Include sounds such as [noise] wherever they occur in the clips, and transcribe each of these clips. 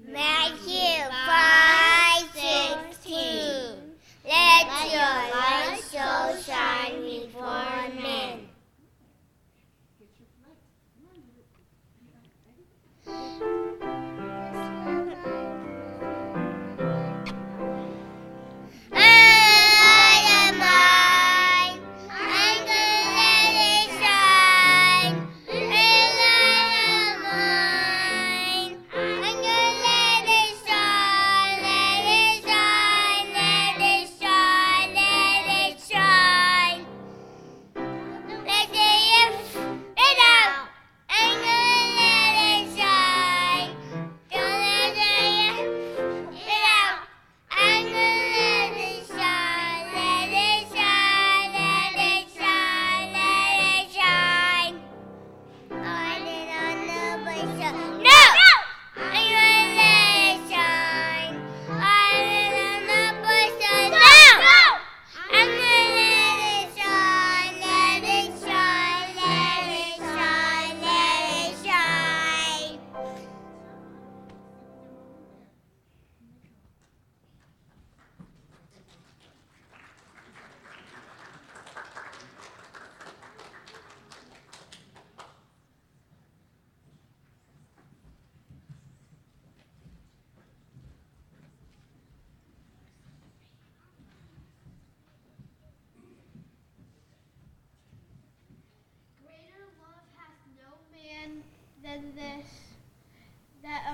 Magic.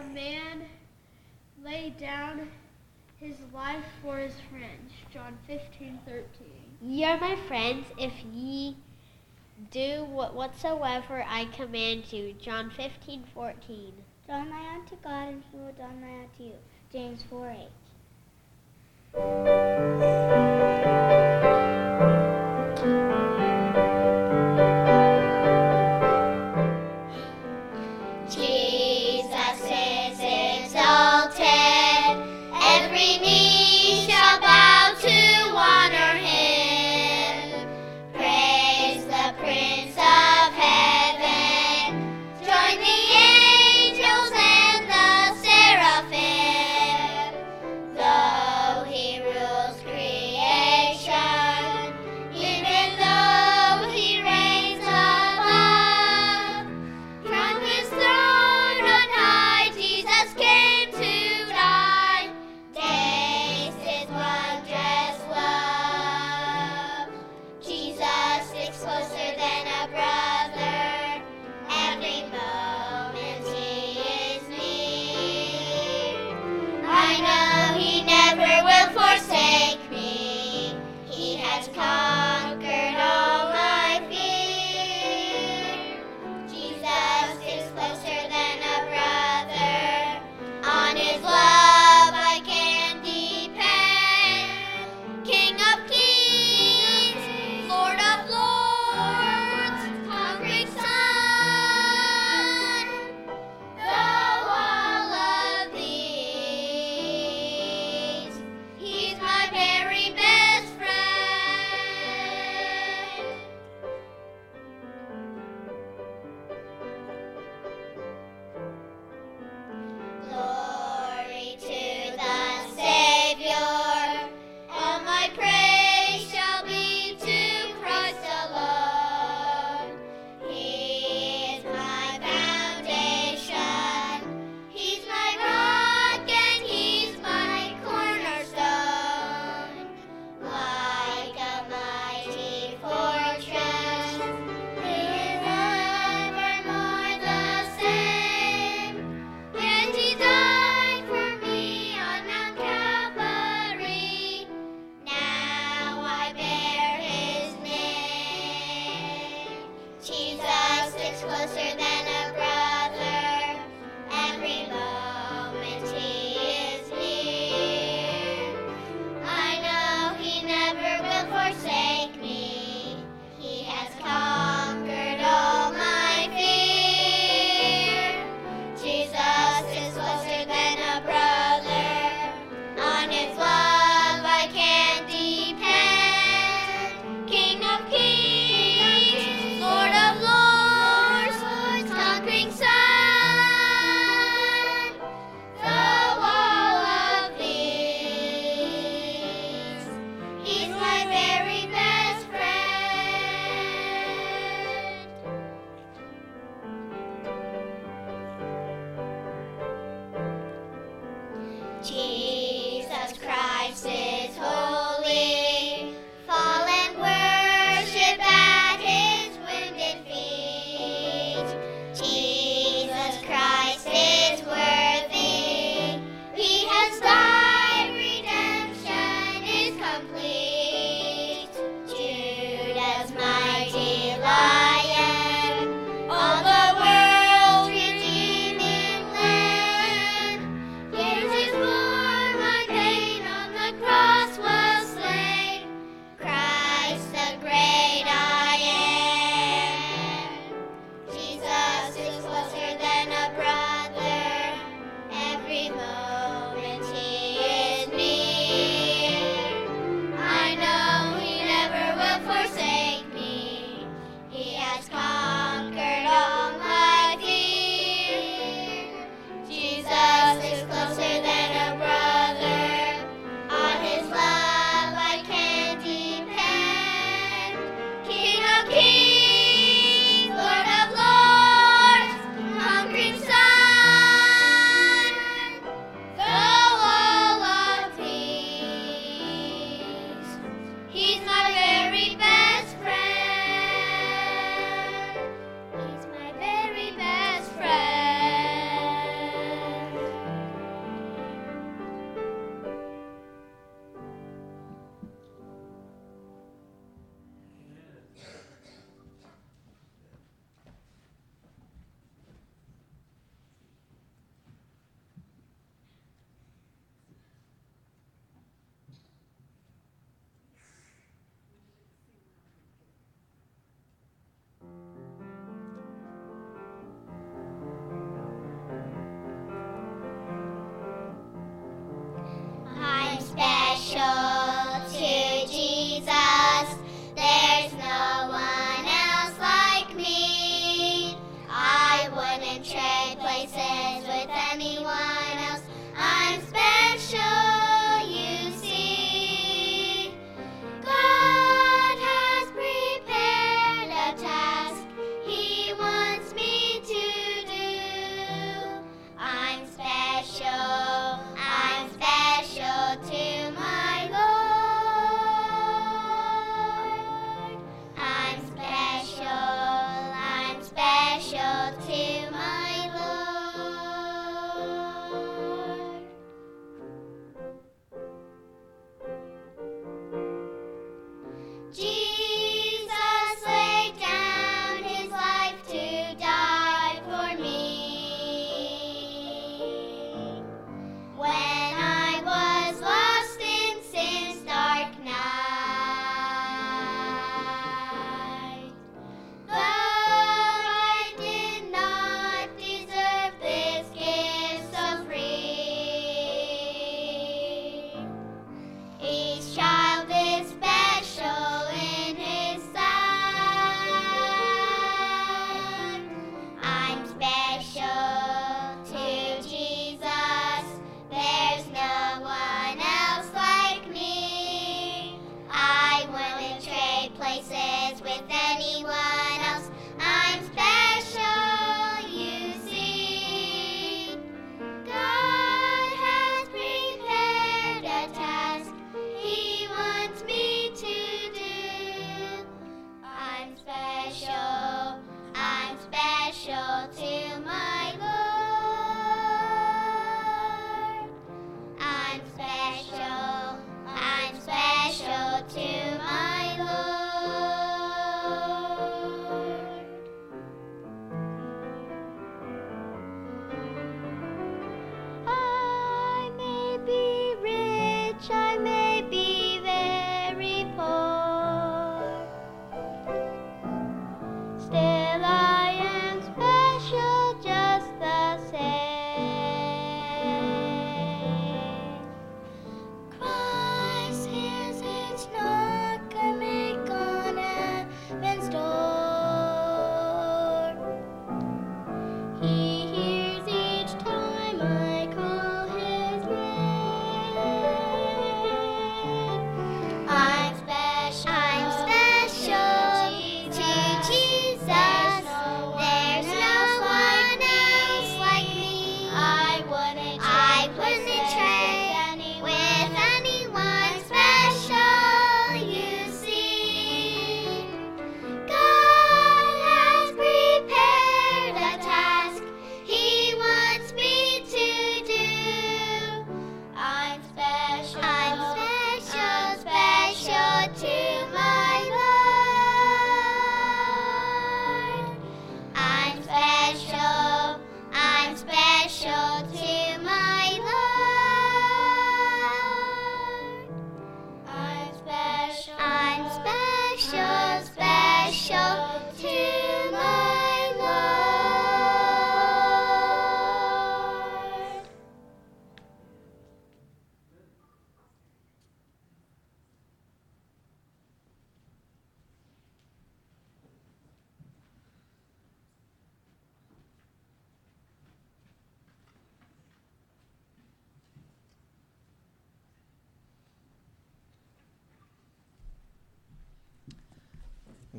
man lay down his life for his friends. John 15, 13. Ye are my friends if ye do what whatsoever I command you. John 15, 14. Draw nigh unto God, and he will draw nigh unto you. James 4, 8.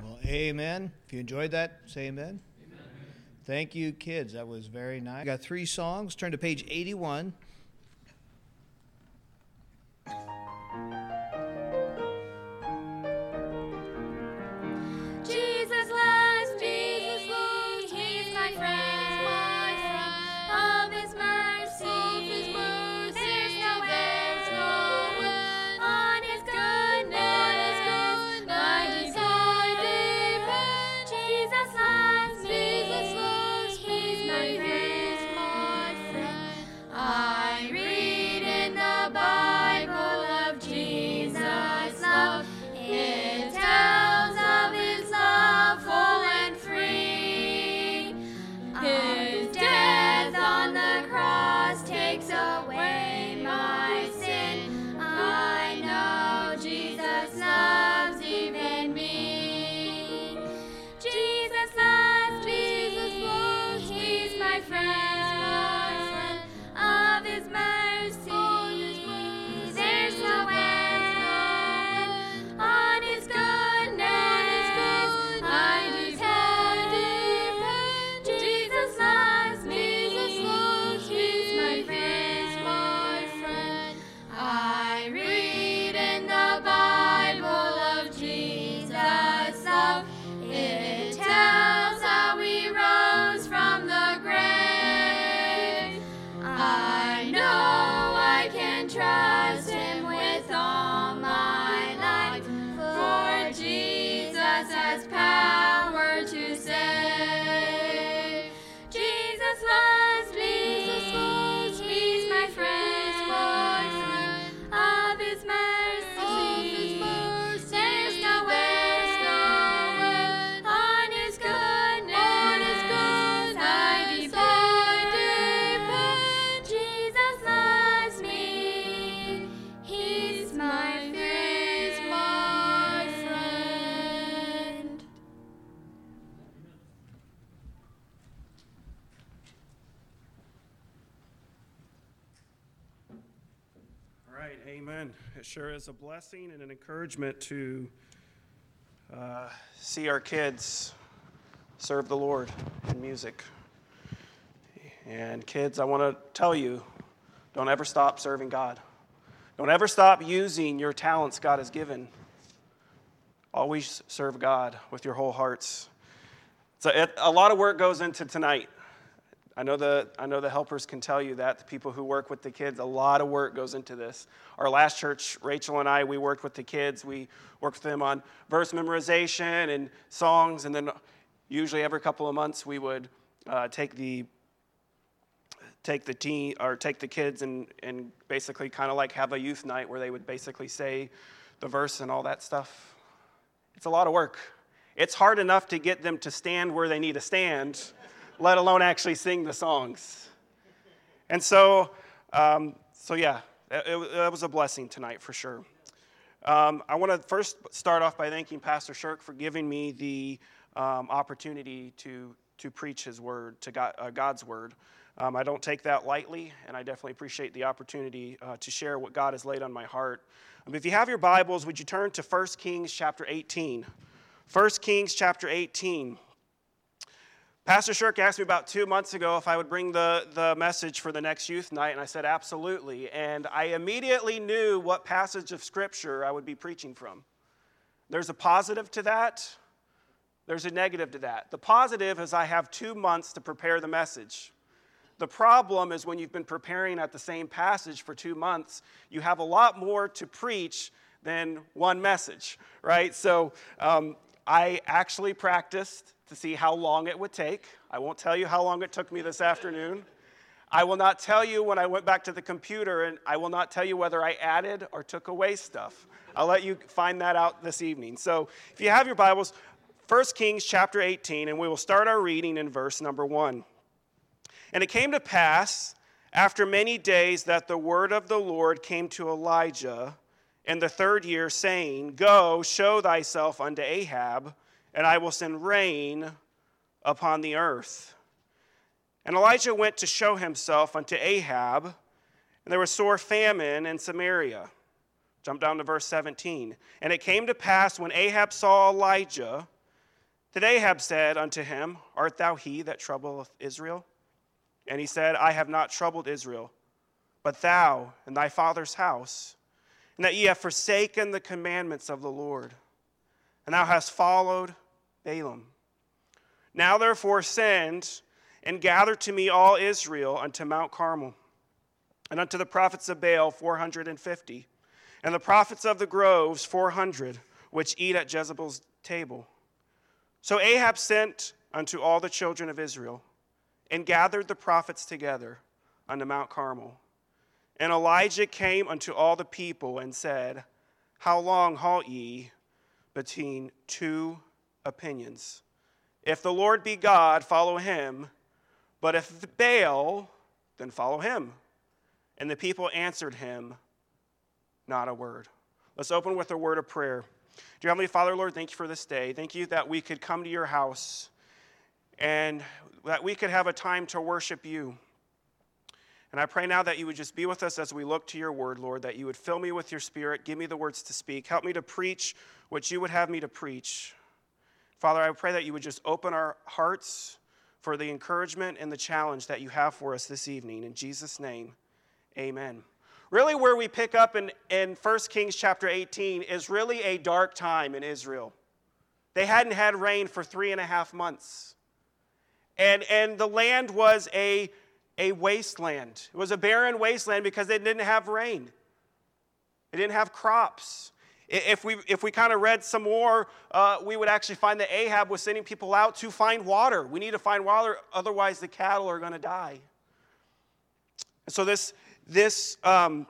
Well, amen. If you enjoyed that, say amen. amen. Thank you, kids. That was very nice. We got three songs. Turn to page 81. sure is a blessing and an encouragement to uh, see our kids serve the Lord in music. And kids, I want to tell you don't ever stop serving God. Don't ever stop using your talents God has given. Always serve God with your whole hearts. So, it, a lot of work goes into tonight. I know, the, I know the helpers can tell you that, the people who work with the kids, a lot of work goes into this. Our last church, Rachel and I, we worked with the kids. We worked with them on verse memorization and songs, and then usually every couple of months we would uh, take the take the teen or take the kids and, and basically kind of like have a youth night where they would basically say the verse and all that stuff. It's a lot of work. It's hard enough to get them to stand where they need to stand, let alone actually sing the songs. And so, um, so yeah, that was a blessing tonight for sure. Um, I want to first start off by thanking Pastor Shirk for giving me the um, opportunity to, to preach his word, to God, uh, God's word. Um, I don't take that lightly, and I definitely appreciate the opportunity uh, to share what God has laid on my heart. Um, if you have your Bibles, would you turn to 1 Kings chapter 18? 1 Kings chapter 18. Pastor Shirk asked me about two months ago if I would bring the, the message for the next youth night, and I said absolutely. And I immediately knew what passage of Scripture I would be preaching from. There's a positive to that, there's a negative to that. The positive is I have two months to prepare the message. The problem is when you've been preparing at the same passage for two months, you have a lot more to preach than one message, right? So um, I actually practiced to see how long it would take. I won't tell you how long it took me this afternoon. I will not tell you when I went back to the computer, and I will not tell you whether I added or took away stuff. I'll let you find that out this evening. So if you have your Bibles, 1 Kings chapter 18, and we will start our reading in verse number 1. And it came to pass after many days that the word of the Lord came to Elijah in the third year, saying, Go, show thyself unto Ahab, and I will send rain upon the earth. And Elijah went to show himself unto Ahab, and there was sore famine in Samaria. Jump down to verse 17. And it came to pass when Ahab saw Elijah, that Ahab said unto him, Art thou he that troubleth Israel? And he said, I have not troubled Israel, but thou and thy father's house, and that ye have forsaken the commandments of the Lord, and thou hast followed Baalim. Now therefore send and gather to me all Israel unto Mount Carmel, and unto the prophets of Baal four hundred and fifty, and the prophets of the groves four hundred, which eat at Jezebel's table. So Ahab sent unto all the children of Israel and gathered the prophets together unto Mount Carmel. And Elijah came unto all the people and said, How long halt ye between two opinions? If the Lord be God, follow him, but if Baal, then follow him. And the people answered him, Not a word. Let's open with a word of prayer. Dear Heavenly Father, Lord, thank you for this day. Thank you that we could come to your house and that we could have a time to worship you. And I pray now that you would just be with us as we look to your word, Lord, that you would fill me with your spirit, give me the words to speak, help me to preach what you would have me to preach. Father, I pray that you would just open our hearts for the encouragement and the challenge that you have for us this evening. In Jesus' name, amen. Really, where we pick up in, in 1 Kings chapter 18 is really a dark time in Israel. They hadn't had rain for three and a half months. And, and the land was a, a wasteland. It was a barren wasteland because they didn't have rain, they didn't have crops. If we, if we kind of read some more, uh, we would actually find that Ahab was sending people out to find water. We need to find water, otherwise, the cattle are going to die. And so, this, this, um,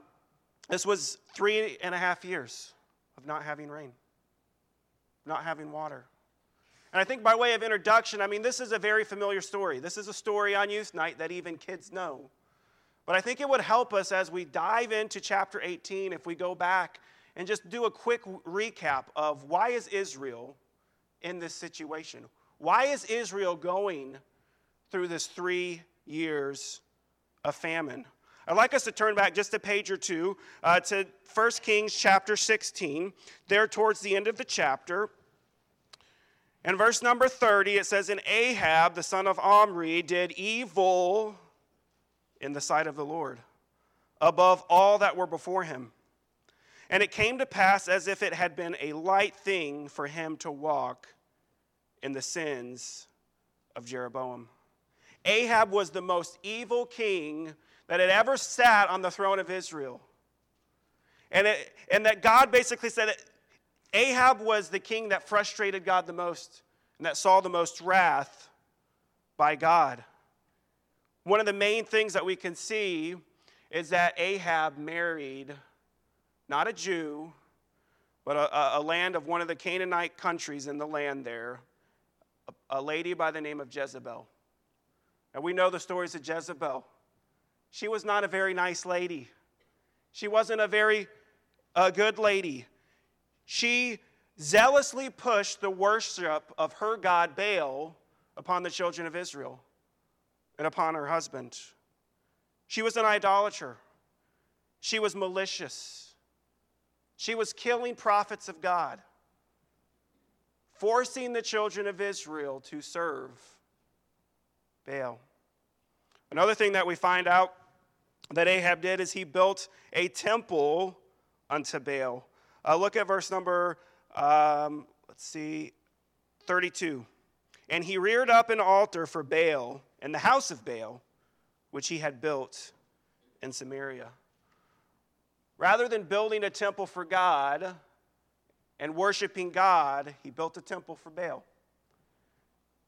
this was three and a half years of not having rain, not having water. And I think by way of introduction, I mean, this is a very familiar story. This is a story on youth night that even kids know. But I think it would help us as we dive into chapter 18 if we go back and just do a quick recap of why is Israel in this situation? Why is Israel going through this three years of famine? I'd like us to turn back just a page or two uh, to 1 Kings chapter 16. There, towards the end of the chapter, in verse number 30, it says, And Ahab, the son of Omri, did evil in the sight of the Lord, above all that were before him. And it came to pass as if it had been a light thing for him to walk in the sins of Jeroboam. Ahab was the most evil king that had ever sat on the throne of Israel. And, it, and that God basically said Ahab was the king that frustrated God the most and that saw the most wrath by God. One of the main things that we can see is that Ahab married not a Jew, but a, a, land of one of the Canaanite countries in the land there, a, a lady by the name of Jezebel. And we know the stories of Jezebel. She was not a very nice lady. She wasn't a very uh, good lady. She zealously pushed the worship of her god Baal upon the children of Israel and upon her husband. She was an idolater. She was malicious. She was killing prophets of God, forcing the children of Israel to serve Baal. Another thing that we find out that Ahab did is he built a temple unto Baal. Uh, look at verse number, um, let's see, 32. And he reared up an altar for Baal in the house of Baal, which he had built in Samaria. Rather than building a temple for God and worshiping God, he built a temple for Baal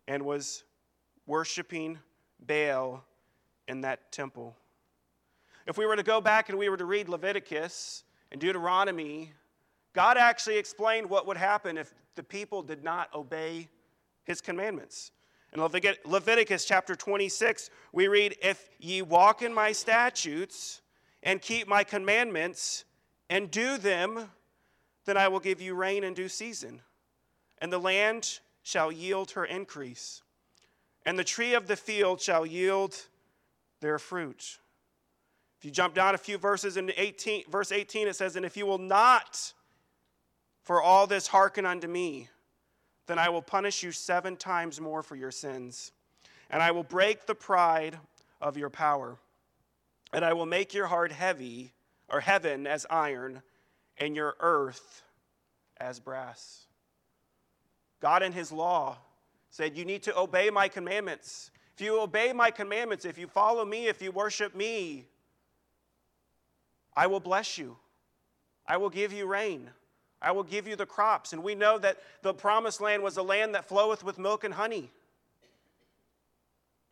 and was worshiping Baal in that temple. If we were to go back and we were to read Leviticus and Deuteronomy, God actually explained what would happen if the people did not obey his commandments. In Leviticus chapter 26, we read, If ye walk in my statutes and keep my commandments and do them, then I will give you rain in due season, and the land shall yield her increase, and the tree of the field shall yield their fruit. If you jump down a few verses in 18, verse 18, it says, And if you will not for all this hearken unto me, then I will punish you seven times more for your sins. And I will break the pride of your power. And I will make your heart heavy, or heaven as iron, and your earth as brass. God in His law said, You need to obey my commandments. If you obey my commandments, if you follow me, if you worship me, I will bless you. I will give you rain. I will give you the crops. And we know that the promised land was a land that floweth with milk and honey.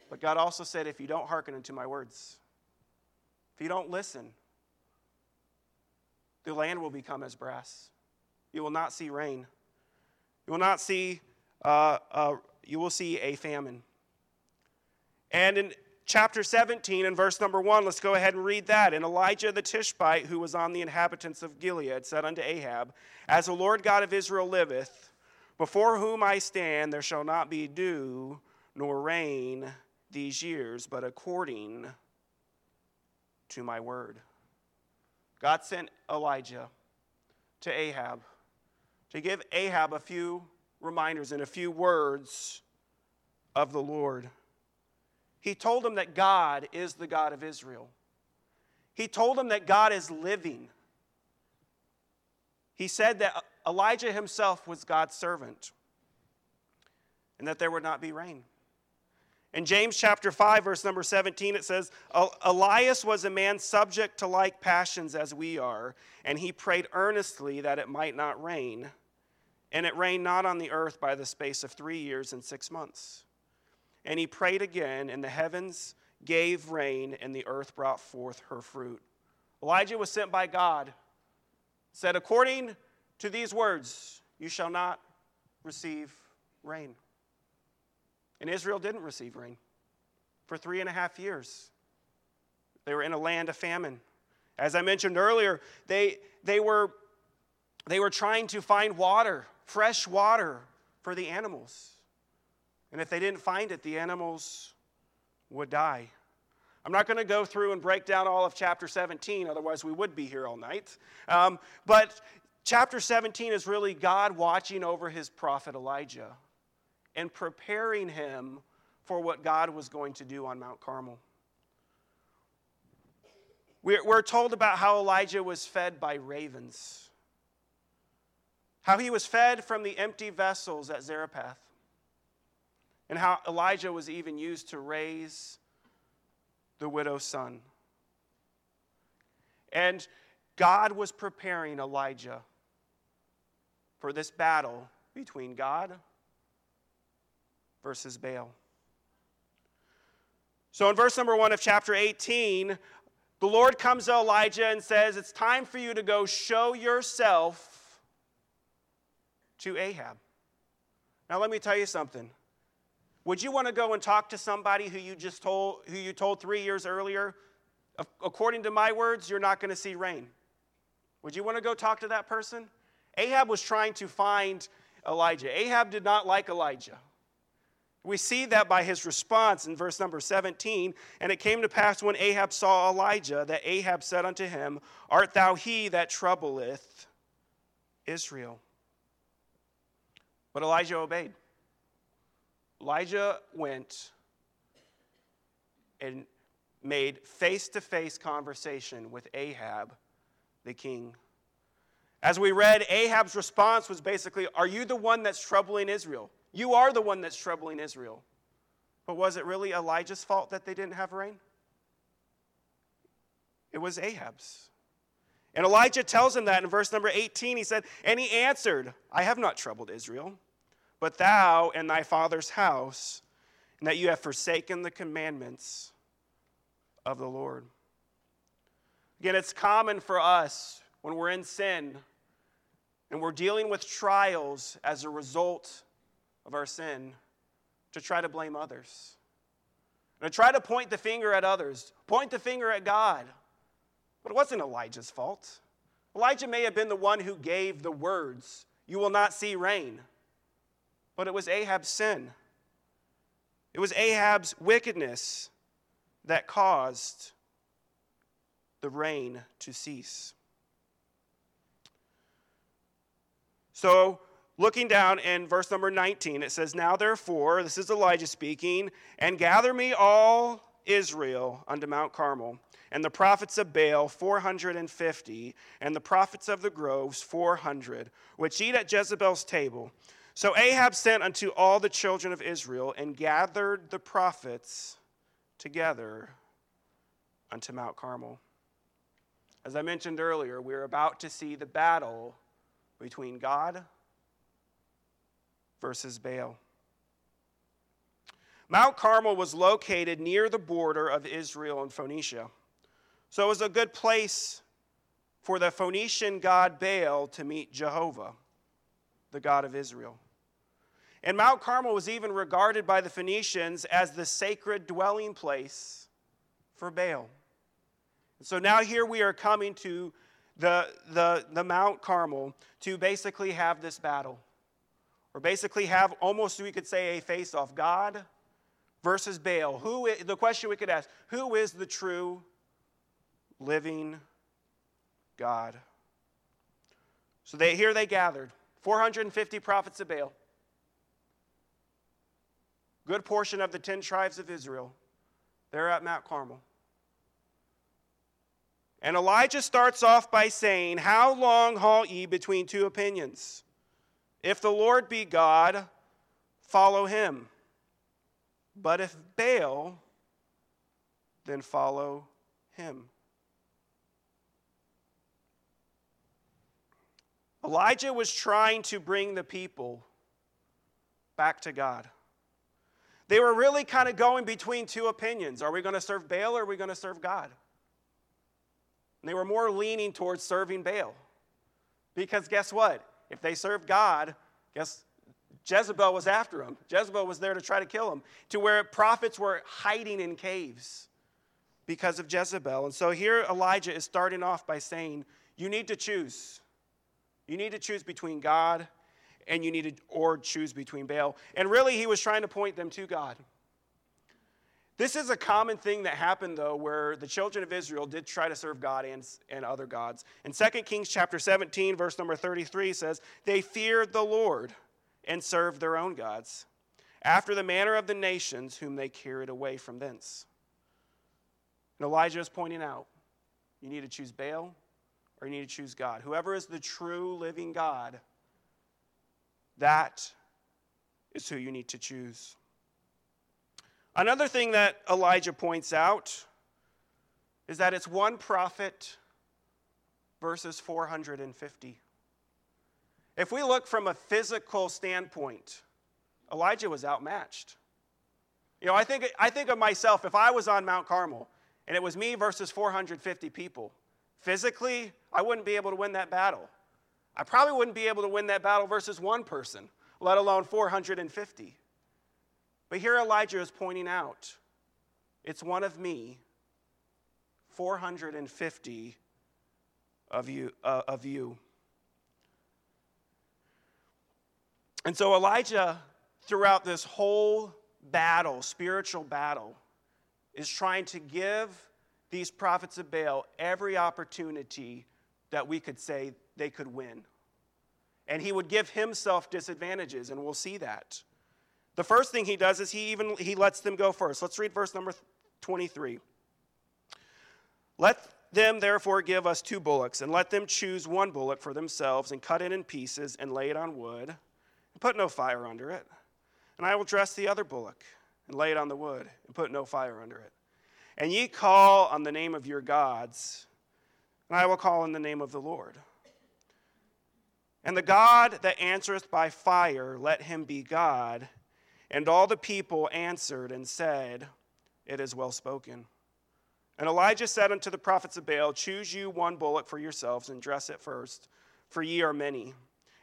But God also said, if you don't hearken unto my words, if you don't listen, the land will become as brass. You will not see rain. You will not see, uh, uh, you will see a famine. And in chapter 17 and verse number 1, let's go ahead and read that. And Elijah the Tishbite, who was on the inhabitants of Gilead, said unto Ahab, As the Lord God of Israel liveth, before whom I stand, there shall not be dew nor rain these years, but according to my word. God sent Elijah to Ahab to give Ahab a few reminders and a few words of the Lord. He told them that God is the God of Israel. He told them that God is living. He said that Elijah himself was God's servant and that there would not be rain. In James chapter 5, verse number 17, it says, Elias was a man subject to like passions as we are, and he prayed earnestly that it might not rain. And it rained not on the earth by the space of three years and six months. And he prayed again, and the heavens gave rain, and the earth brought forth her fruit. Elijah was sent by God, said, According to these words, you shall not receive rain. And Israel didn't receive rain for three and a half years. They were in a land of famine. As I mentioned earlier, they, they, were, they were trying to find water, fresh water for the animals. And if they didn't find it, the animals would die. I'm not going to go through and break down all of chapter 17, otherwise, we would be here all night. Um, but chapter 17 is really God watching over his prophet Elijah and preparing him for what God was going to do on Mount Carmel. We're told about how Elijah was fed by ravens, how he was fed from the empty vessels at Zarephath. And how Elijah was even used to raise the widow's son. And God was preparing Elijah for this battle between God versus Baal. So in verse number one of chapter 18, the Lord comes to Elijah and says, It's time for you to go show yourself to Ahab. Now, let me tell you something. Would you want to go and talk to somebody who you just told, who you told three years earlier, according to my words, you're not going to see rain? Would you want to go talk to that person? Ahab was trying to find Elijah. Ahab did not like Elijah. We see that by his response in verse number 17. And it came to pass when Ahab saw Elijah that Ahab said unto him, Art thou he that troubleth Israel? But Elijah obeyed. Elijah went and made face to face conversation with Ahab, the king. As we read, Ahab's response was basically, Are you the one that's troubling Israel? You are the one that's troubling Israel. But was it really Elijah's fault that they didn't have rain? It was Ahab's. And Elijah tells him that in verse number 18. He said, And he answered, I have not troubled Israel, but thou and thy father's house, and that you have forsaken the commandments of the Lord. Again, it's common for us when we're in sin and we're dealing with trials as a result of our sin to try to blame others. And to try to point the finger at others, point the finger at God. But it wasn't Elijah's fault. Elijah may have been the one who gave the words, You will not see rain. But it was Ahab's sin. It was Ahab's wickedness that caused the rain to cease. So, looking down in verse number 19, it says, Now therefore, this is Elijah speaking, and gather me all Israel unto Mount Carmel, and the prophets of Baal 450, and the prophets of the groves 400, which eat at Jezebel's table. So Ahab sent unto all the children of Israel, and gathered the prophets together unto Mount Carmel. As I mentioned earlier, we're about to see the battle between God versus Baal. Mount Carmel was located near the border of Israel and Phoenicia. So it was a good place for the Phoenician god Baal to meet Jehovah, the God of Israel. And Mount Carmel was even regarded by the Phoenicians as the sacred dwelling place for Baal. So now here we are coming to the, the, the Mount Carmel to basically have this battle or basically have almost we could say a face off God versus Baal. Who is, the question we could ask, who is the true living God? So they, here they gathered 450 prophets of Baal. Good portion of the 10 tribes of Israel. They're at Mount Carmel. And Elijah starts off by saying, How long halt ye between two opinions? If the Lord be God, follow him. But if Baal, then follow him. Elijah was trying to bring the people back to God. They were really kind of going between two opinions. Are we going to serve Baal or are we going to serve God? And they were more leaning towards serving Baal. Because guess what? If they served God, guess Jezebel was after them. Jezebel was there to try to kill them, to where prophets were hiding in caves because of Jezebel. And so here Elijah is starting off by saying, You need to choose. You need to choose between God and you need to or choose between Baal. And really he was trying to point them to God. This is a common thing that happened, though, where the children of Israel did try to serve God and, and other gods. In 2 Kings chapter 17, verse number 33 says, They feared the Lord and served their own gods, after the manner of the nations whom they carried away from thence. And Elijah is pointing out, you need to choose Baal or you need to choose God. Whoever is the true living God, that is who you need to choose. Another thing that Elijah points out is that it's one prophet versus 450. If we look from a physical standpoint, Elijah was outmatched. You know, I think, I think of myself, if I was on Mount Carmel and it was me versus 450 people, physically, I wouldn't be able to win that battle. I probably wouldn't be able to win that battle versus one person, let alone 450. But here Elijah is pointing out it's one of me, 450 of you. Uh, of you. And so Elijah, throughout this whole battle, spiritual battle, is trying to give these prophets of Baal every opportunity that we could say they could win. And he would give himself disadvantages, and we'll see that. The first thing he does is he even he lets them go first. Let's read verse number 23. Let them therefore give us two bullocks, and let them choose one bullock for themselves, and cut it in pieces, and lay it on wood, and put no fire under it. And I will dress the other bullock, and lay it on the wood, and put no fire under it. And ye call on the name of your gods, and I will call on the name of the Lord. And the God that answereth by fire, let him be God. And all the people answered and said, It is well spoken. And Elijah said unto the prophets of Baal, Choose you one bullock for yourselves, and dress it first, for ye are many.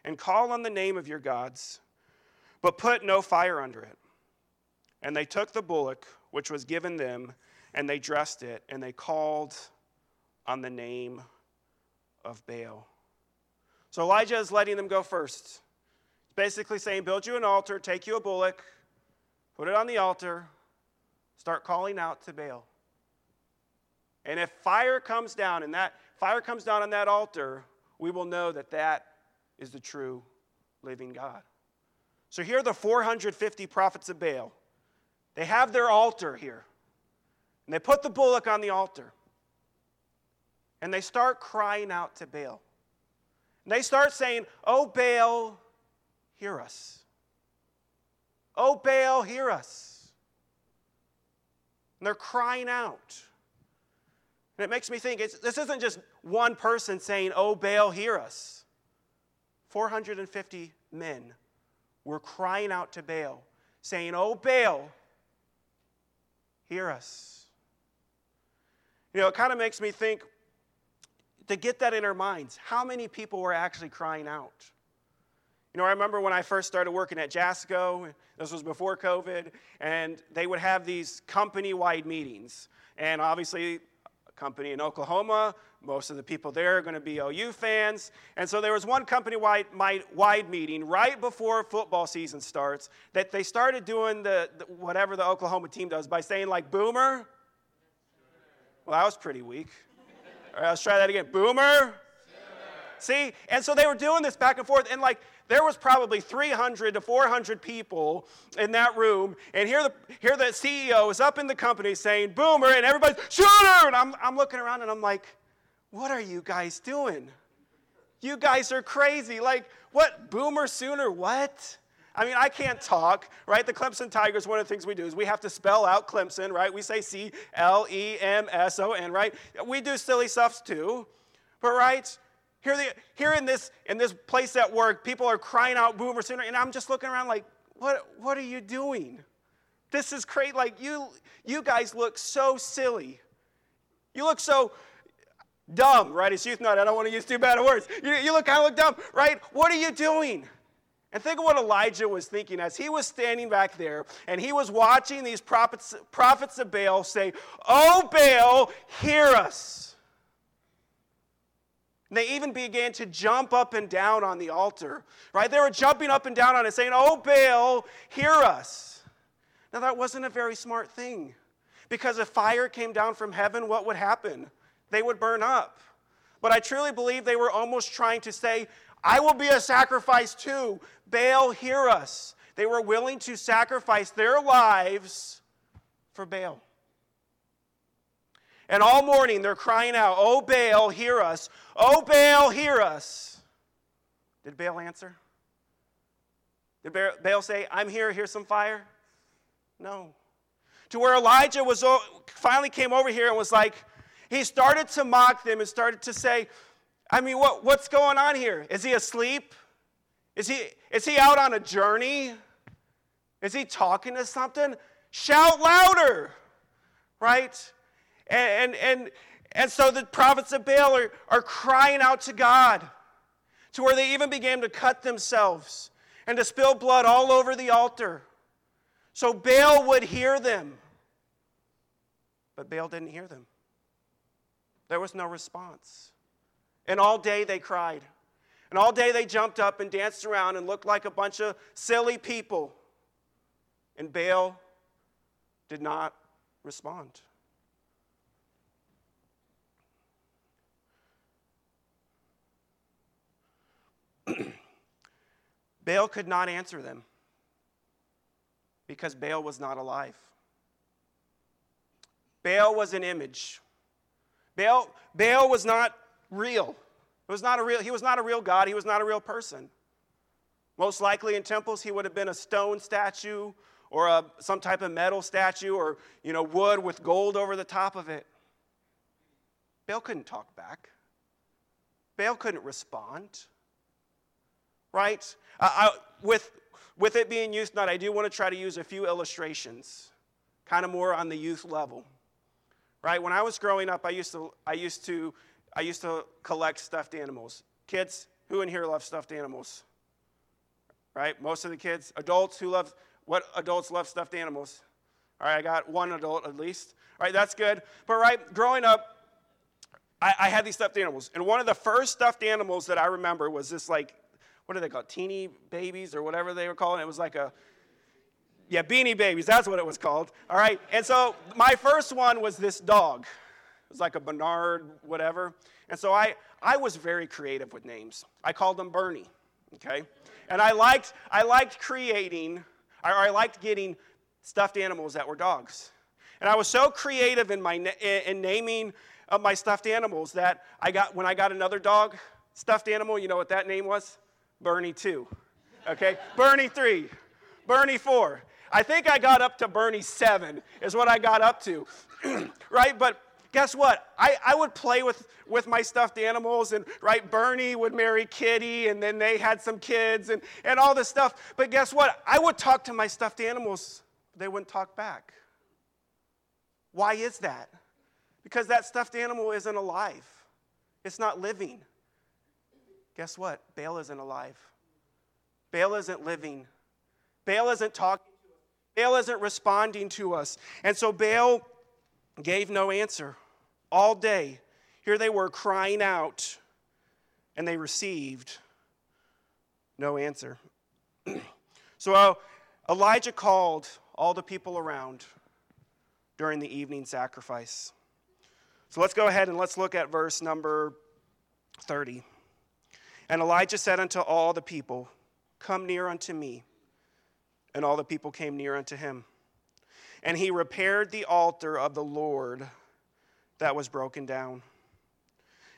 And call on the name of your gods, but put no fire under it. And they took the bullock which was given them, and they dressed it, and they called on the name of Baal. So Elijah is letting them go first. He's basically saying, Build you an altar, take you a bullock, put it on the altar, start calling out to Baal. And if fire comes down and that fire comes down on that altar, we will know that that is the true living God. So here are the 450 prophets of Baal. They have their altar here. And they put the bullock on the altar. And they start crying out to Baal. And they start saying, Oh, Baal, hear us. Oh, Baal, hear us. And they're crying out. And it makes me think this isn't just one person saying, Oh, Baal, hear us. 450 men were crying out to Baal, saying, Oh, Baal, hear us. You know, it kind of makes me think to get that in our minds, how many people were actually crying out? You know, I remember when I first started working at Jasco, this was before COVID, and they would have these company wide meetings. And obviously, a company in Oklahoma, most of the people there are going to be OU fans. And so there was one company wide, meeting right before football season starts that they started doing the, the whatever the Oklahoma team does by saying, like, Boomer. Well, that was pretty weak. All right, let's try that again. Boomer. See? And so they were doing this back and forth, and like there was probably 300 to 400 people in that room, and here the, here the CEO is up in the company saying, Boomer, and everybody's, Sooner! And I'm, I'm looking around and I'm like, what are you guys doing? You guys are crazy. Like, what? Boomer sooner? What? I mean, I can't talk, right? The Clemson Tigers, one of the things we do is we have to spell out Clemson, right? We say C L E M S O N, right? We do silly stuff too, but right? Here, the, here in this in this place at work, people are crying out "Boomer Sooner," and I'm just looking around like, what What are you doing? This is crazy. Like you, you guys look so silly. You look so dumb, right? It's youth night. I don't want to use too bad of words. You, you look kind of look dumb, right? What are you doing? And think of what Elijah was thinking as he was standing back there and he was watching these prophets, prophets of Baal say, Oh, Baal, hear us. And they even began to jump up and down on the altar, right? They were jumping up and down on it, saying, Oh, Baal, hear us. Now, that wasn't a very smart thing because if fire came down from heaven, what would happen? They would burn up. But I truly believe they were almost trying to say, I will be a sacrifice too. Baal, hear us. They were willing to sacrifice their lives for Baal. And all morning they're crying out, Oh, Baal, hear us. Oh, Baal, hear us. Did Baal answer? Did Baal say, I'm here, here's some fire? No. To where Elijah was finally came over here and was like, he started to mock them and started to say, I mean, what, what's going on here? Is he asleep? Is he, is he out on a journey? Is he talking to something? Shout louder, right? And, and, and, and so the prophets of Baal are, are crying out to God to where they even began to cut themselves and to spill blood all over the altar. So Baal would hear them. But Baal didn't hear them. There was no response. And all day they cried. And all day they jumped up and danced around and looked like a bunch of silly people. And Baal did not respond. [clears throat] Baal could not answer them because Baal was not alive. Baal was an image. Baal, Baal was not real. It was not a real, he was not a real God. He was not a real person. Most likely in temples, he would have been a stone statue or a, some type of metal statue or you know, wood with gold over the top of it. Baal couldn't talk back. Baal couldn't respond. Right? I, with, with it being youth night, I do want to try to use a few illustrations, kind of more on the youth level. Right? When I was growing up, I used to, I used to, I used to collect stuffed animals. Kids, who in here love stuffed animals? Right? Most of the kids, adults who love, what adults love stuffed animals? All right, I got one adult at least. All right, that's good. But right, growing up, I, I, had these stuffed animals. And one of the first stuffed animals that I remember was this like what are they called? Teeny babies or whatever they were called. It was like a, yeah, beanie babies. That's what it was called. All right. And so my first one was this dog. It was like a Bernard, whatever. And so I, I was very creative with names. I called him Bernie. Okay. And I liked, I liked creating, or I liked getting stuffed animals that were dogs. And I was so creative in my in naming of my stuffed animals that I got when I got another dog stuffed animal. You know what that name was? Bernie 2. Okay? [laughs] Bernie 3. Bernie 4. I think I got up to Bernie 7, is what I got up to. [clears throat] right? But guess what? I, I would play with, with my stuffed animals, and right, Bernie would marry Kitty, and then they had some kids and, and all this stuff. But guess what? I would talk to my stuffed animals, they wouldn't talk back. Why is that? Because that stuffed animal isn't alive, it's not living. Guess what? Baal isn't alive. Baal isn't living. Baal isn't talking to us. Baal isn't responding to us. And so Baal gave no answer all day. Here they were crying out, and they received no answer. [clears throat] so uh, Elijah called all the people around during the evening sacrifice. So let's go ahead and let's look at verse number 30. And Elijah said unto all the people, Come near unto me. And all the people came near unto him. And he repaired the altar of the Lord that was broken down.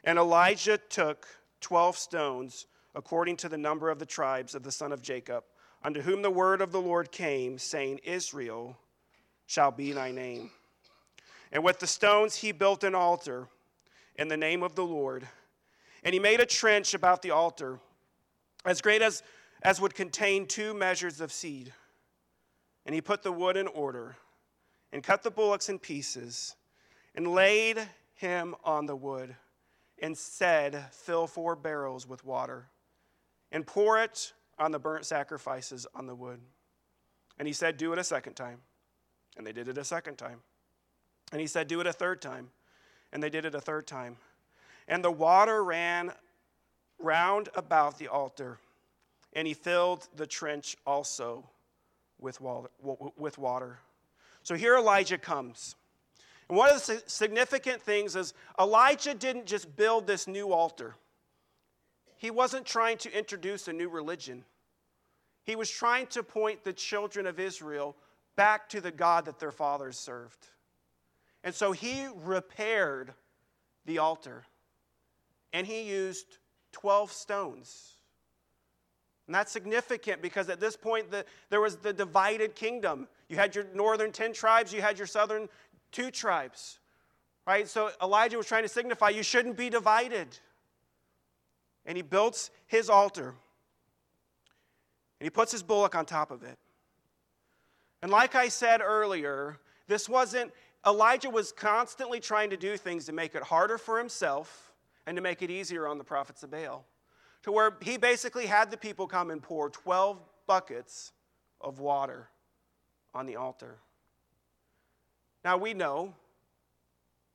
And Elijah took 12 stones, according to the number of the tribes of the son of Jacob, unto whom the word of the Lord came, saying, Israel shall be thy name. And with the stones he built an altar in the name of the Lord and he made a trench about the altar, as great as, as would contain two measures of seed. And he put the wood in order, and cut the bullocks in pieces, and laid him on the wood, and said, Fill four barrels with water, and pour it on the burnt sacrifices on the wood. And he said, Do it a second time. And they did it a second time. And he said, Do it a third time. And they did it a third time. And the water ran round about the altar, and he filled the trench also with water. So here Elijah comes. And one of the significant things is Elijah didn't just build this new altar, he wasn't trying to introduce a new religion. He was trying to point the children of Israel back to the God that their fathers served. And so he repaired the altar and he used 12 stones And that's significant because at this point the, there was the divided kingdom. You had your northern 10 tribes, you had your southern two tribes. Right? So Elijah was trying to signify you shouldn't be divided. And he builds his altar. And he puts his bullock on top of it. And like I said earlier, this wasn't, Elijah was constantly trying to do things to make it harder for himself and to make it easier on the prophets of Baal. To where he basically had the people come and pour 12 buckets of water on the altar. Now we know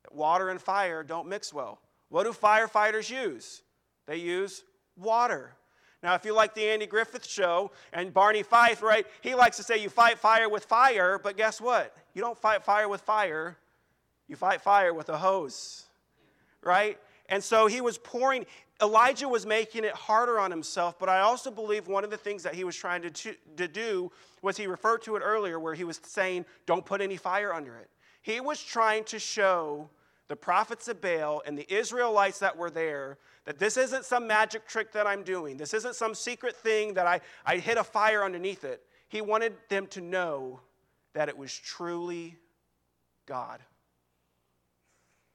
that water and fire don't mix well. What do firefighters use? They use water. Now, if you like the Andy Griffith show and Barney Fife, right, he likes to say you fight fire with fire, but guess what? You don't fight fire with fire, you fight fire with a hose, right? And so he was pouring, Elijah was making it harder on himself, but I also believe one of the things that he was trying to, to do was he referred to it earlier where he was saying, don't put any fire under it. He was trying to show the prophets of Baal and the Israelites that were there that this isn't some magic trick that I'm doing. This isn't some secret thing that I, I hit a fire underneath it. He wanted them to know that it was truly God.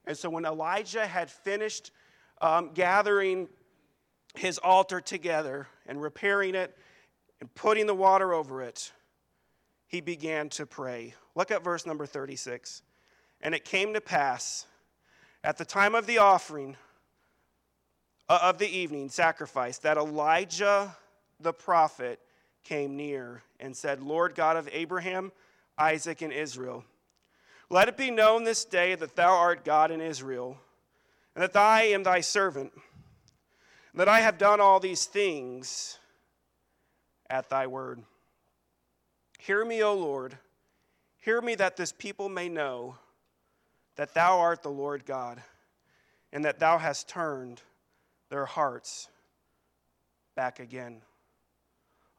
And so when Elijah had finished um, gathering his altar together and repairing it and putting the water over it, he began to pray. Look at verse number 36. And it came to pass at the time of the offering uh, of the evening sacrifice that Elijah the prophet came near and said, Lord God of Abraham, Isaac, and Israel, let it be known this day that thou art God in Israel, and that I am thy servant, and that I have done all these things at thy word. Hear me, O Lord. Hear me that this people may know that thou art the Lord God, and that thou hast turned their hearts back again.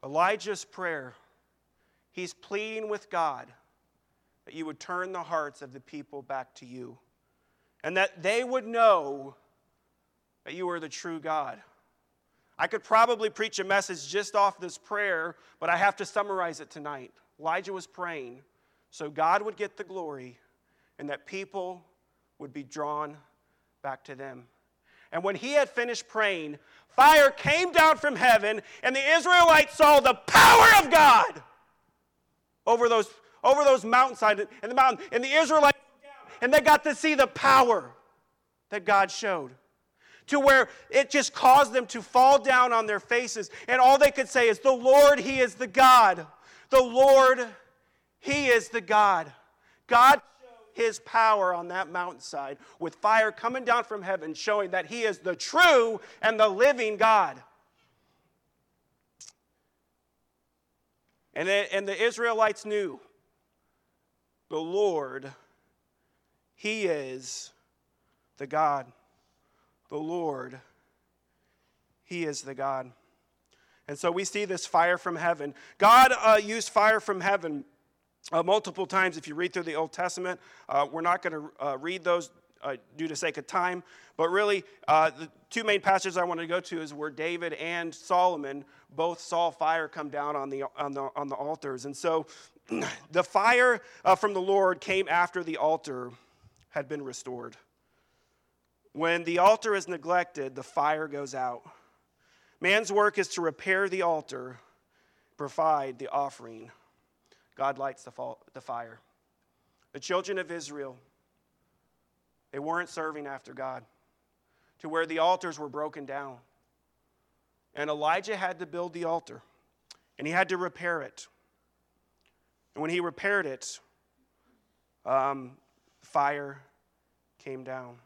Elijah's prayer, he's pleading with God that you would turn the hearts of the people back to you, and that they would know that you are the true God. I could probably preach a message just off this prayer, but I have to summarize it tonight. Elijah was praying so God would get the glory and that people would be drawn back to them. And when he had finished praying, fire came down from heaven, and the Israelites saw the power of God over those, over those mountainsides and the mountain. And the Israelites and they got to see the power that God showed. To where it just caused them to fall down on their faces. And all they could say is, The Lord, He is the God. The Lord, He is the God. God his power on that mountainside with fire coming down from heaven, showing that he is the true and the living God. And, it, and the Israelites knew the Lord, he is the God. The Lord, he is the God. And so we see this fire from heaven. God uh, used fire from heaven uh, multiple times if you read through the Old Testament. Uh, we're not going to uh, read those uh, due to sake of time, but really uh, the two main passages I want to go to is where David and Solomon both saw fire come down on the, on the, on the altars. And so [clears throat] the fire from the Lord came after the altar had been restored. When the altar is neglected, the fire goes out. Man's work is to repair the altar, provide the offering God lights the, fall, the fire. The children of Israel, they weren't serving after God to where the altars were broken down. And Elijah had to build the altar and he had to repair it. And when he repaired it, um, fire came down.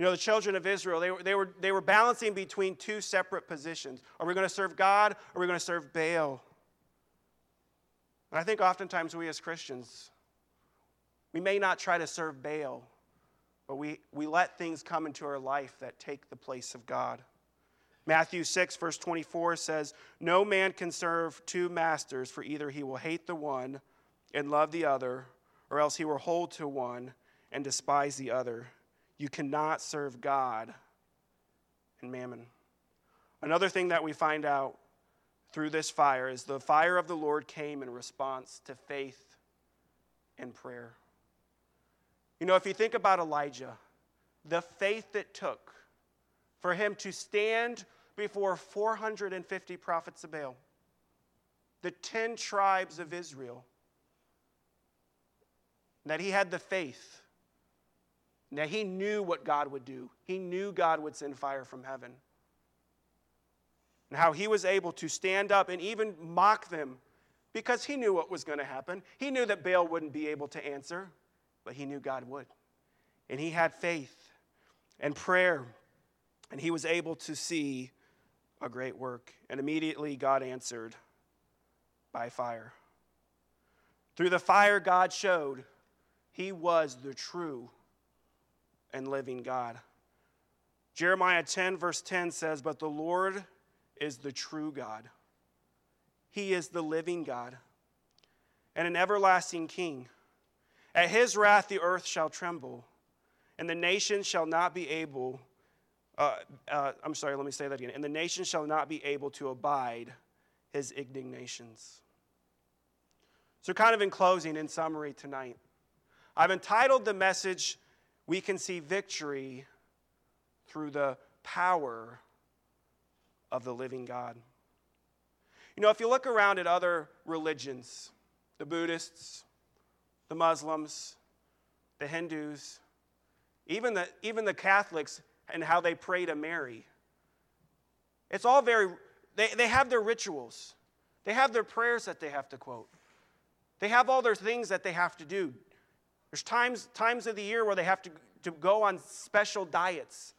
You know, the children of Israel, they were, they, were, they were balancing between two separate positions. Are we going to serve God or are we going to serve Baal? And I think oftentimes we as Christians, we may not try to serve Baal, but we, we let things come into our life that take the place of God. Matthew 6, verse 24 says, No man can serve two masters, for either he will hate the one and love the other, or else he will hold to one and despise the other. You cannot serve God and mammon. Another thing that we find out through this fire is the fire of the Lord came in response to faith and prayer. You know, if you think about Elijah, the faith it took for him to stand before 450 prophets of Baal, the 10 tribes of Israel, that he had the faith, that he knew what God would do. He knew God would send fire from heaven. And how he was able to stand up and even mock them because he knew what was going to happen. He knew that Baal wouldn't be able to answer, but he knew God would. And he had faith and prayer, and he was able to see a great work. And immediately God answered by fire. Through the fire, God showed he was the true and living God. Jeremiah 10, verse 10 says, But the Lord is the true God. He is the living God and an everlasting King. At his wrath, the earth shall tremble, and the nations shall not be able. Uh, uh, I'm sorry, let me say that again. And the nations shall not be able to abide his indignations. So, kind of in closing, in summary tonight, I've entitled the message, We Can See Victory Through the Power of the Living God. You know, if you look around at other religions, the Buddhists, the Muslims, the Hindus, even the, even the Catholics, and how they pray to Mary, it's all very, they, they have their rituals. They have their prayers that they have to quote. They have all their things that they have to do. There's times, times of the year where they have to, to go on special diets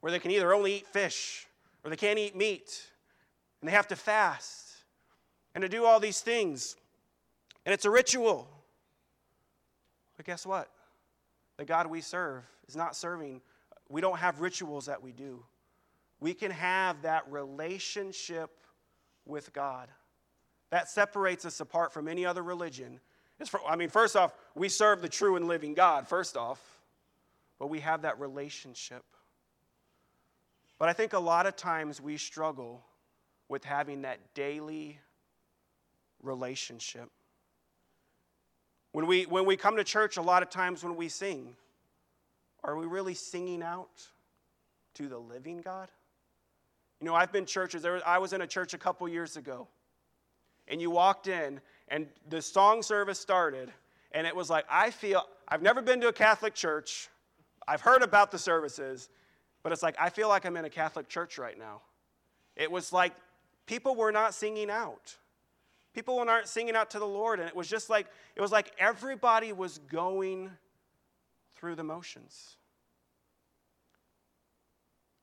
where they can either only eat fish or they can't eat meat and they have to fast and to do all these things. And it's a ritual. But guess what? The God we serve is not serving, we don't have rituals that we do. We can have that relationship with God. That separates us apart from any other religion. For, I mean, first off, we serve the true and living God, first off, but we have that relationship. But I think a lot of times we struggle with having that daily relationship. When we, when we come to church, a lot of times when we sing, are we really singing out to the living God? You know, I've been churches, I was in a church a couple years ago, and you walked in, and the song service started, and it was like, I feel, I've never been to a Catholic church, I've heard about the services, but it's like, I feel like I'm in a Catholic church right now. It was like people were not singing out. People weren't singing out to the Lord, and it was just like, it was like everybody was going through the motions.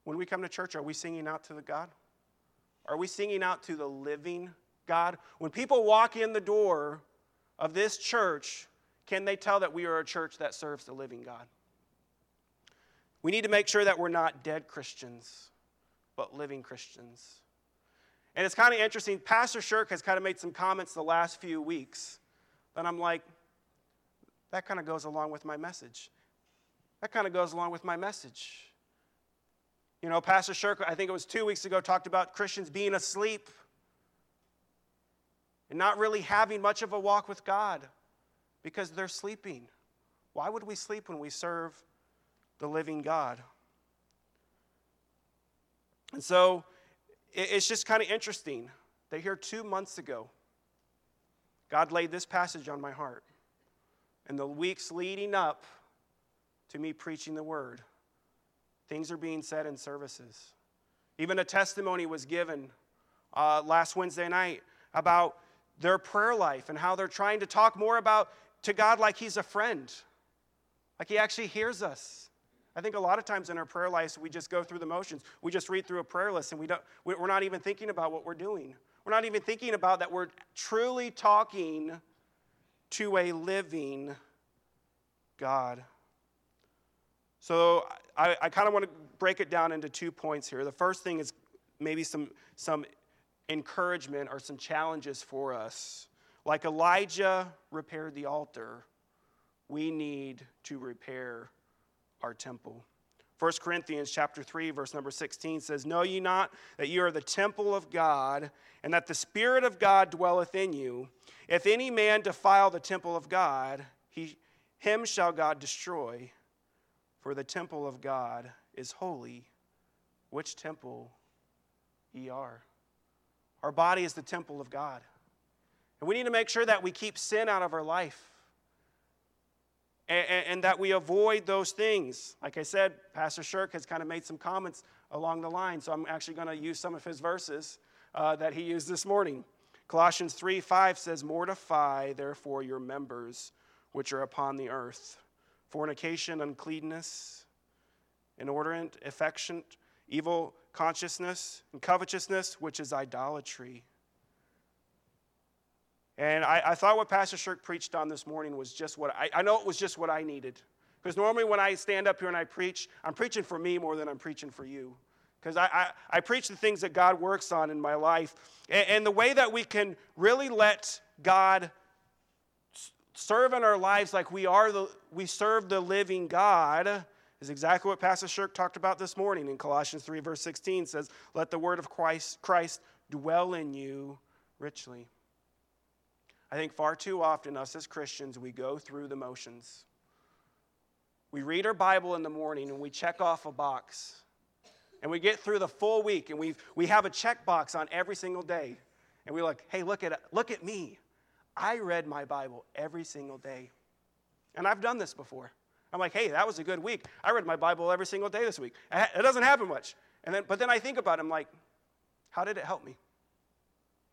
When we come to church, are we singing out to the God? Are we singing out to the living God? When people walk in the door of this church, can they tell that we are a church that serves the living God? We need to make sure that we're not dead Christians, but living Christians. And it's kind of interesting. Pastor Shirk has kind of made some comments the last few weeks that I'm like, that kind of goes along with my message. That kind of goes along with my message. You know, Pastor Shirk, I think it was two weeks ago, talked about Christians being asleep and not really having much of a walk with God because they're sleeping. Why would we sleep when we serve the living God. And so it's just kind of interesting that here two months ago, God laid this passage on my heart. And the weeks leading up to me preaching the word, things are being said in services. Even a testimony was given uh, last Wednesday night about their prayer life and how they're trying to talk more about to God like He's a friend, like He actually hears us. I think a lot of times in our prayer lives, we just go through the motions. We just read through a prayer list and we don't, we're not even thinking about what we're doing. We're not even thinking about that we're truly talking to a living God. So I, I kind of want to break it down into two points here. The first thing is maybe some, some encouragement or some challenges for us. Like Elijah repaired the altar, we need to repair our temple. 1 Corinthians chapter 3 verse number 16 says, "Know ye not that you are the temple of God, and that the spirit of God dwelleth in you? If any man defile the temple of God, he, him shall God destroy, for the temple of God is holy, which temple ye are." Our body is the temple of God. And we need to make sure that we keep sin out of our life and, and, and, that we avoid those things. Like I said, Pastor Shirk has kind of made some comments along the line, so I'm actually going to use some of his verses uh, that he used this morning. Colossians 3 5 says, Mortify therefore your members which are upon the earth fornication, uncleanness, inordinate affection, evil consciousness, and covetousness, which is idolatry. And I, I, thought what Pastor Shirk preached on this morning was just what I, I know it was just what I needed. Because normally when I stand up here and I preach, I'm preaching for me more than I'm preaching for you. Because I, I, I, preach the things that God works on in my life. And, and the way that we can really let God serve in our lives like we are the, we serve the living God is exactly what Pastor Shirk talked about this morning in Colossians 3, verse 16 says, Let the word of Christ, Christ dwell in you richly. I think far too often, us as Christians, we go through the motions. We read our Bible in the morning and we check off a box. And we get through the full week and we we have a check box on every single day. And we're like, hey, look at, look at me. I read my Bible every single day. And I've done this before. I'm like, hey, that was a good week. I read my Bible every single day this week. It doesn't happen much. And then, but then I think about it, I'm like, how did it help me?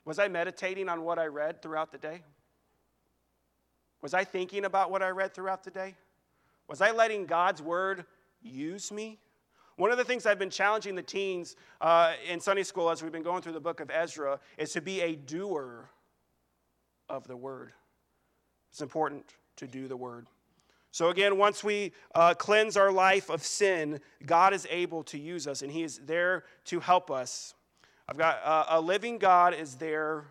Was I meditating on what I read throughout the day? Was I thinking about what I read throughout the day? Was I letting God's word use me? One of the things I've been challenging the teens uh, in Sunday school as we've been going through the book of Ezra is to be a doer of the word. It's important to do the word. So, again, once we uh, cleanse our life of sin, God is able to use us and He is there to help us. I've got uh, a living God is there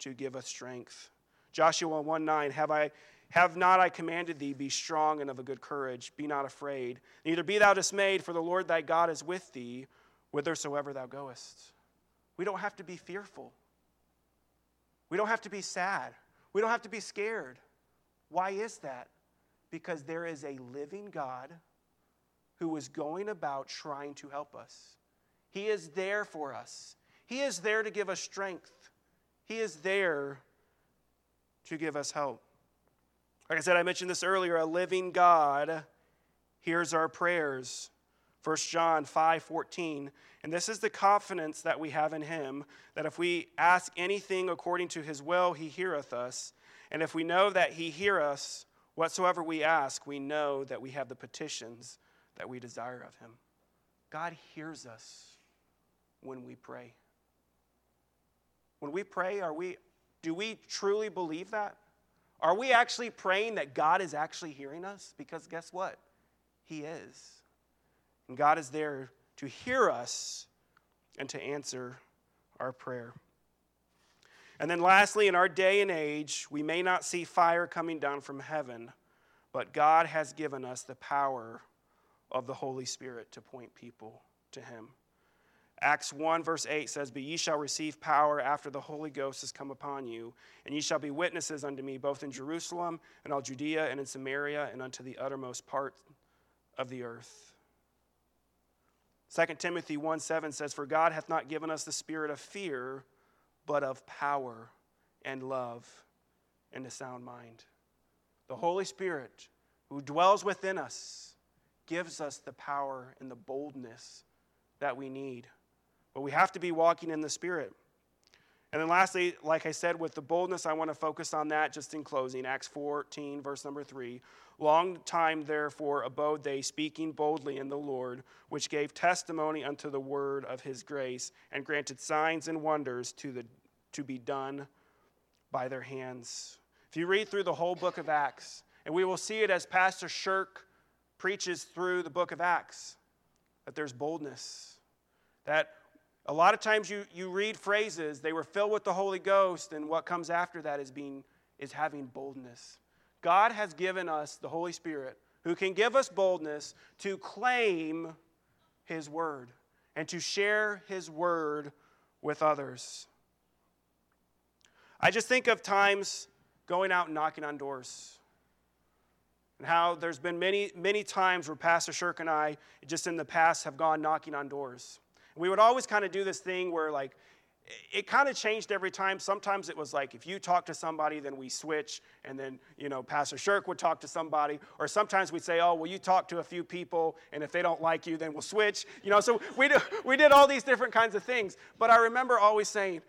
to give us strength. Joshua 1 9, have I have not I commanded thee, be strong and of a good courage, be not afraid, neither be thou dismayed, for the Lord thy God is with thee whithersoever thou goest. We don't have to be fearful. We don't have to be sad. We don't have to be scared. Why is that? Because there is a living God who is going about trying to help us. He is there for us. He is there to give us strength. He is there to give us help. Like I said, I mentioned this earlier a living God hears our prayers. 1 John 5 14. And this is the confidence that we have in him that if we ask anything according to his will, he heareth us. And if we know that he hear us, whatsoever we ask, we know that we have the petitions that we desire of him. God hears us when we pray. When we pray, are we do we truly believe that? Are we actually praying that God is actually hearing us? Because guess what? He is. And God is there to hear us and to answer our prayer. And then, lastly, in our day and age, we may not see fire coming down from heaven, but God has given us the power of the Holy Spirit to point people to Him. Acts 1, verse 8 says, But ye shall receive power after the Holy Ghost has come upon you, and ye shall be witnesses unto me both in Jerusalem and all Judea and in Samaria and unto the uttermost part of the earth. 2 Timothy 1 7 says, For God hath not given us the spirit of fear, but of power and love and a sound mind. The Holy Spirit, who dwells within us, gives us the power and the boldness that we need. But we have to be walking in the Spirit. And then lastly, like I said, with the boldness, I want to focus on that just in closing. Acts 14, verse number 3. Long time, therefore, abode they, speaking boldly in the Lord, which gave testimony unto the word of his grace, and granted signs and wonders to, the, to be done by their hands. If you read through the whole book of Acts, and we will see it as Pastor Shirk preaches through the book of Acts, that there's boldness, that a lot of times you, you read phrases, they were filled with the Holy Ghost, and what comes after that is being is having boldness. God has given us the Holy Spirit who can give us boldness to claim His Word and to share His Word with others. I just think of times going out and knocking on doors. And how there's been many, many times where Pastor Shirk and I, just in the past, have gone knocking on doors. We would always kind of do this thing where, like, it kind of changed every time. Sometimes it was like if you talk to somebody, then we switch, and then you know Pastor Shirk would talk to somebody, or sometimes we'd say, "Oh, well, you talk to a few people, and if they don't like you, then we'll switch." You know, so we did, we did all these different kinds of things. But I remember always saying,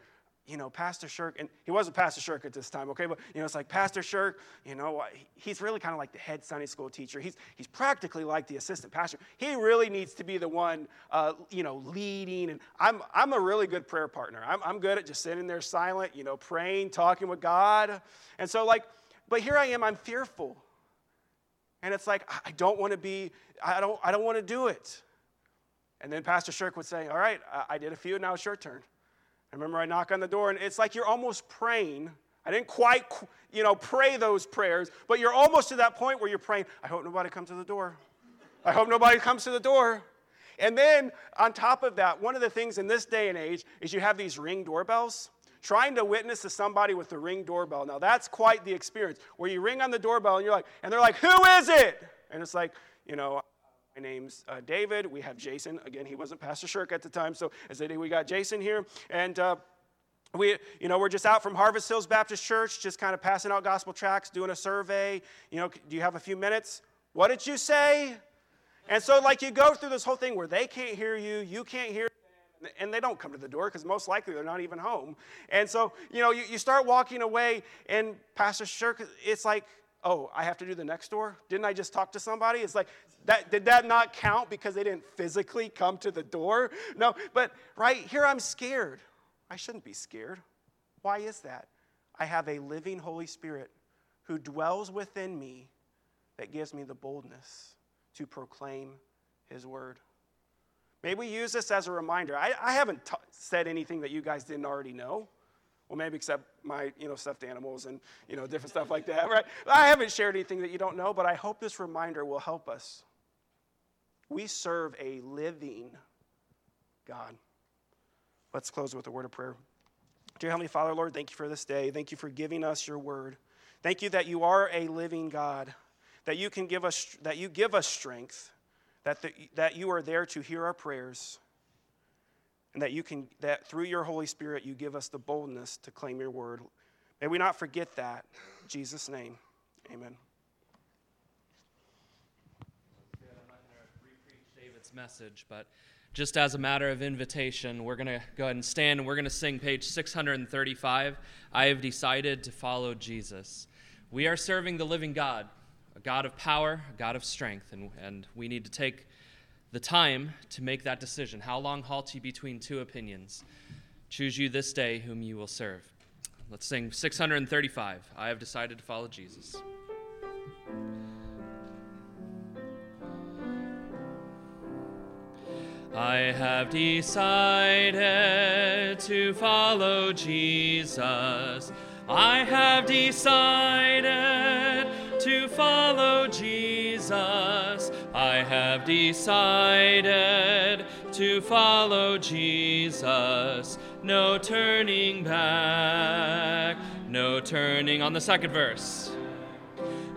you know, Pastor Shirk, and he wasn't Pastor Shirk at this time, okay, but you know, it's like Pastor Shirk, you know, he's really kind of like the head Sunday school teacher. He's he's practically like the assistant pastor. He really needs to be the one, uh, you know, leading. And I'm I'm a really good prayer partner. I'm I'm good at just sitting there silent, you know, praying, talking with God. And so like, but here I am, I'm fearful, and it's like I don't want to be, I don't I don't want to do it. And then Pastor Shirk would say, "All right, I, I did a few, now it's your turn." I remember I knock on the door, and it's like you're almost praying. I didn't quite, you know, pray those prayers, but you're almost to that point where you're praying, I hope nobody comes to the door. I hope nobody comes to the door. And then on top of that, one of the things in this day and age is you have these ring doorbells. Trying to witness to somebody with the ring doorbell. Now that's quite the experience where you ring on the doorbell and you're like, and they're like, who is it? And it's like, you know, my name's uh, David. We have Jason. Again, he wasn't Pastor Shirk at the time, so as I we got Jason here. And uh, we, you know, we're just out from Harvest Hills Baptist Church, just kind of passing out gospel tracts, doing a survey. You know, do you have a few minutes? What did you say? And so, like, you go through this whole thing where they can't hear you, you can't hear and they don't come to the door because most likely they're not even home. And so, you know, you, you start walking away, and Pastor Shirk, it's like, oh, I have to do the next door? Didn't I just talk to somebody? It's like, that, did that not count because they didn't physically come to the door? No, but right here I'm scared. I shouldn't be scared. Why is that? I have a living Holy Spirit who dwells within me that gives me the boldness to proclaim his word. Maybe we use this as a reminder. I, I haven't t- said anything that you guys didn't already know. Well, maybe except my, you know, stuffed animals and, you know, different stuff like that, [laughs] right? I haven't shared anything that you don't know, but I hope this reminder will help us. We serve a living God. Let's close with a word of prayer. Dear Heavenly Father, Lord, thank you for this day. Thank you for giving us your word. Thank you that you are a living God, that you can give us, that you give us strength, that, the, that you are there to hear our prayers and that you can that through your holy spirit you give us the boldness to claim your word may we not forget that in jesus name amen David's message, but just as a matter of invitation, we're going to go ahead and stand and we're going to sing page 635. I have decided to follow Jesus. We are serving the living God, a God of power, a God of strength, and, and we need to take the time to make that decision. How long halt ye between two opinions? Choose you this day whom you will serve. Let's sing 635. I have decided to follow Jesus. I have decided to follow Jesus. I have decided to follow Jesus. I have decided to follow Jesus. No turning back, no turning on the second verse.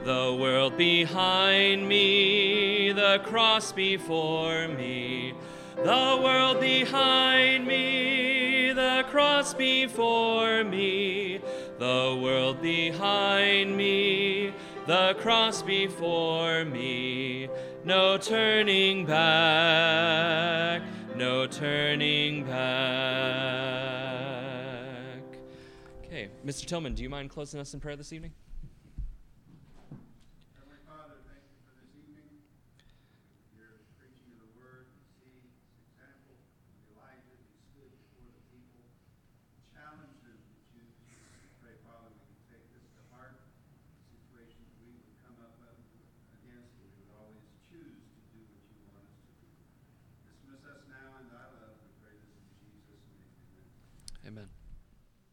The world behind me, the cross before me. The world behind me, the cross before me. The world behind me, the cross before me. No turning back, no turning back. Okay, Mr. Tillman, do you mind closing us in prayer this evening?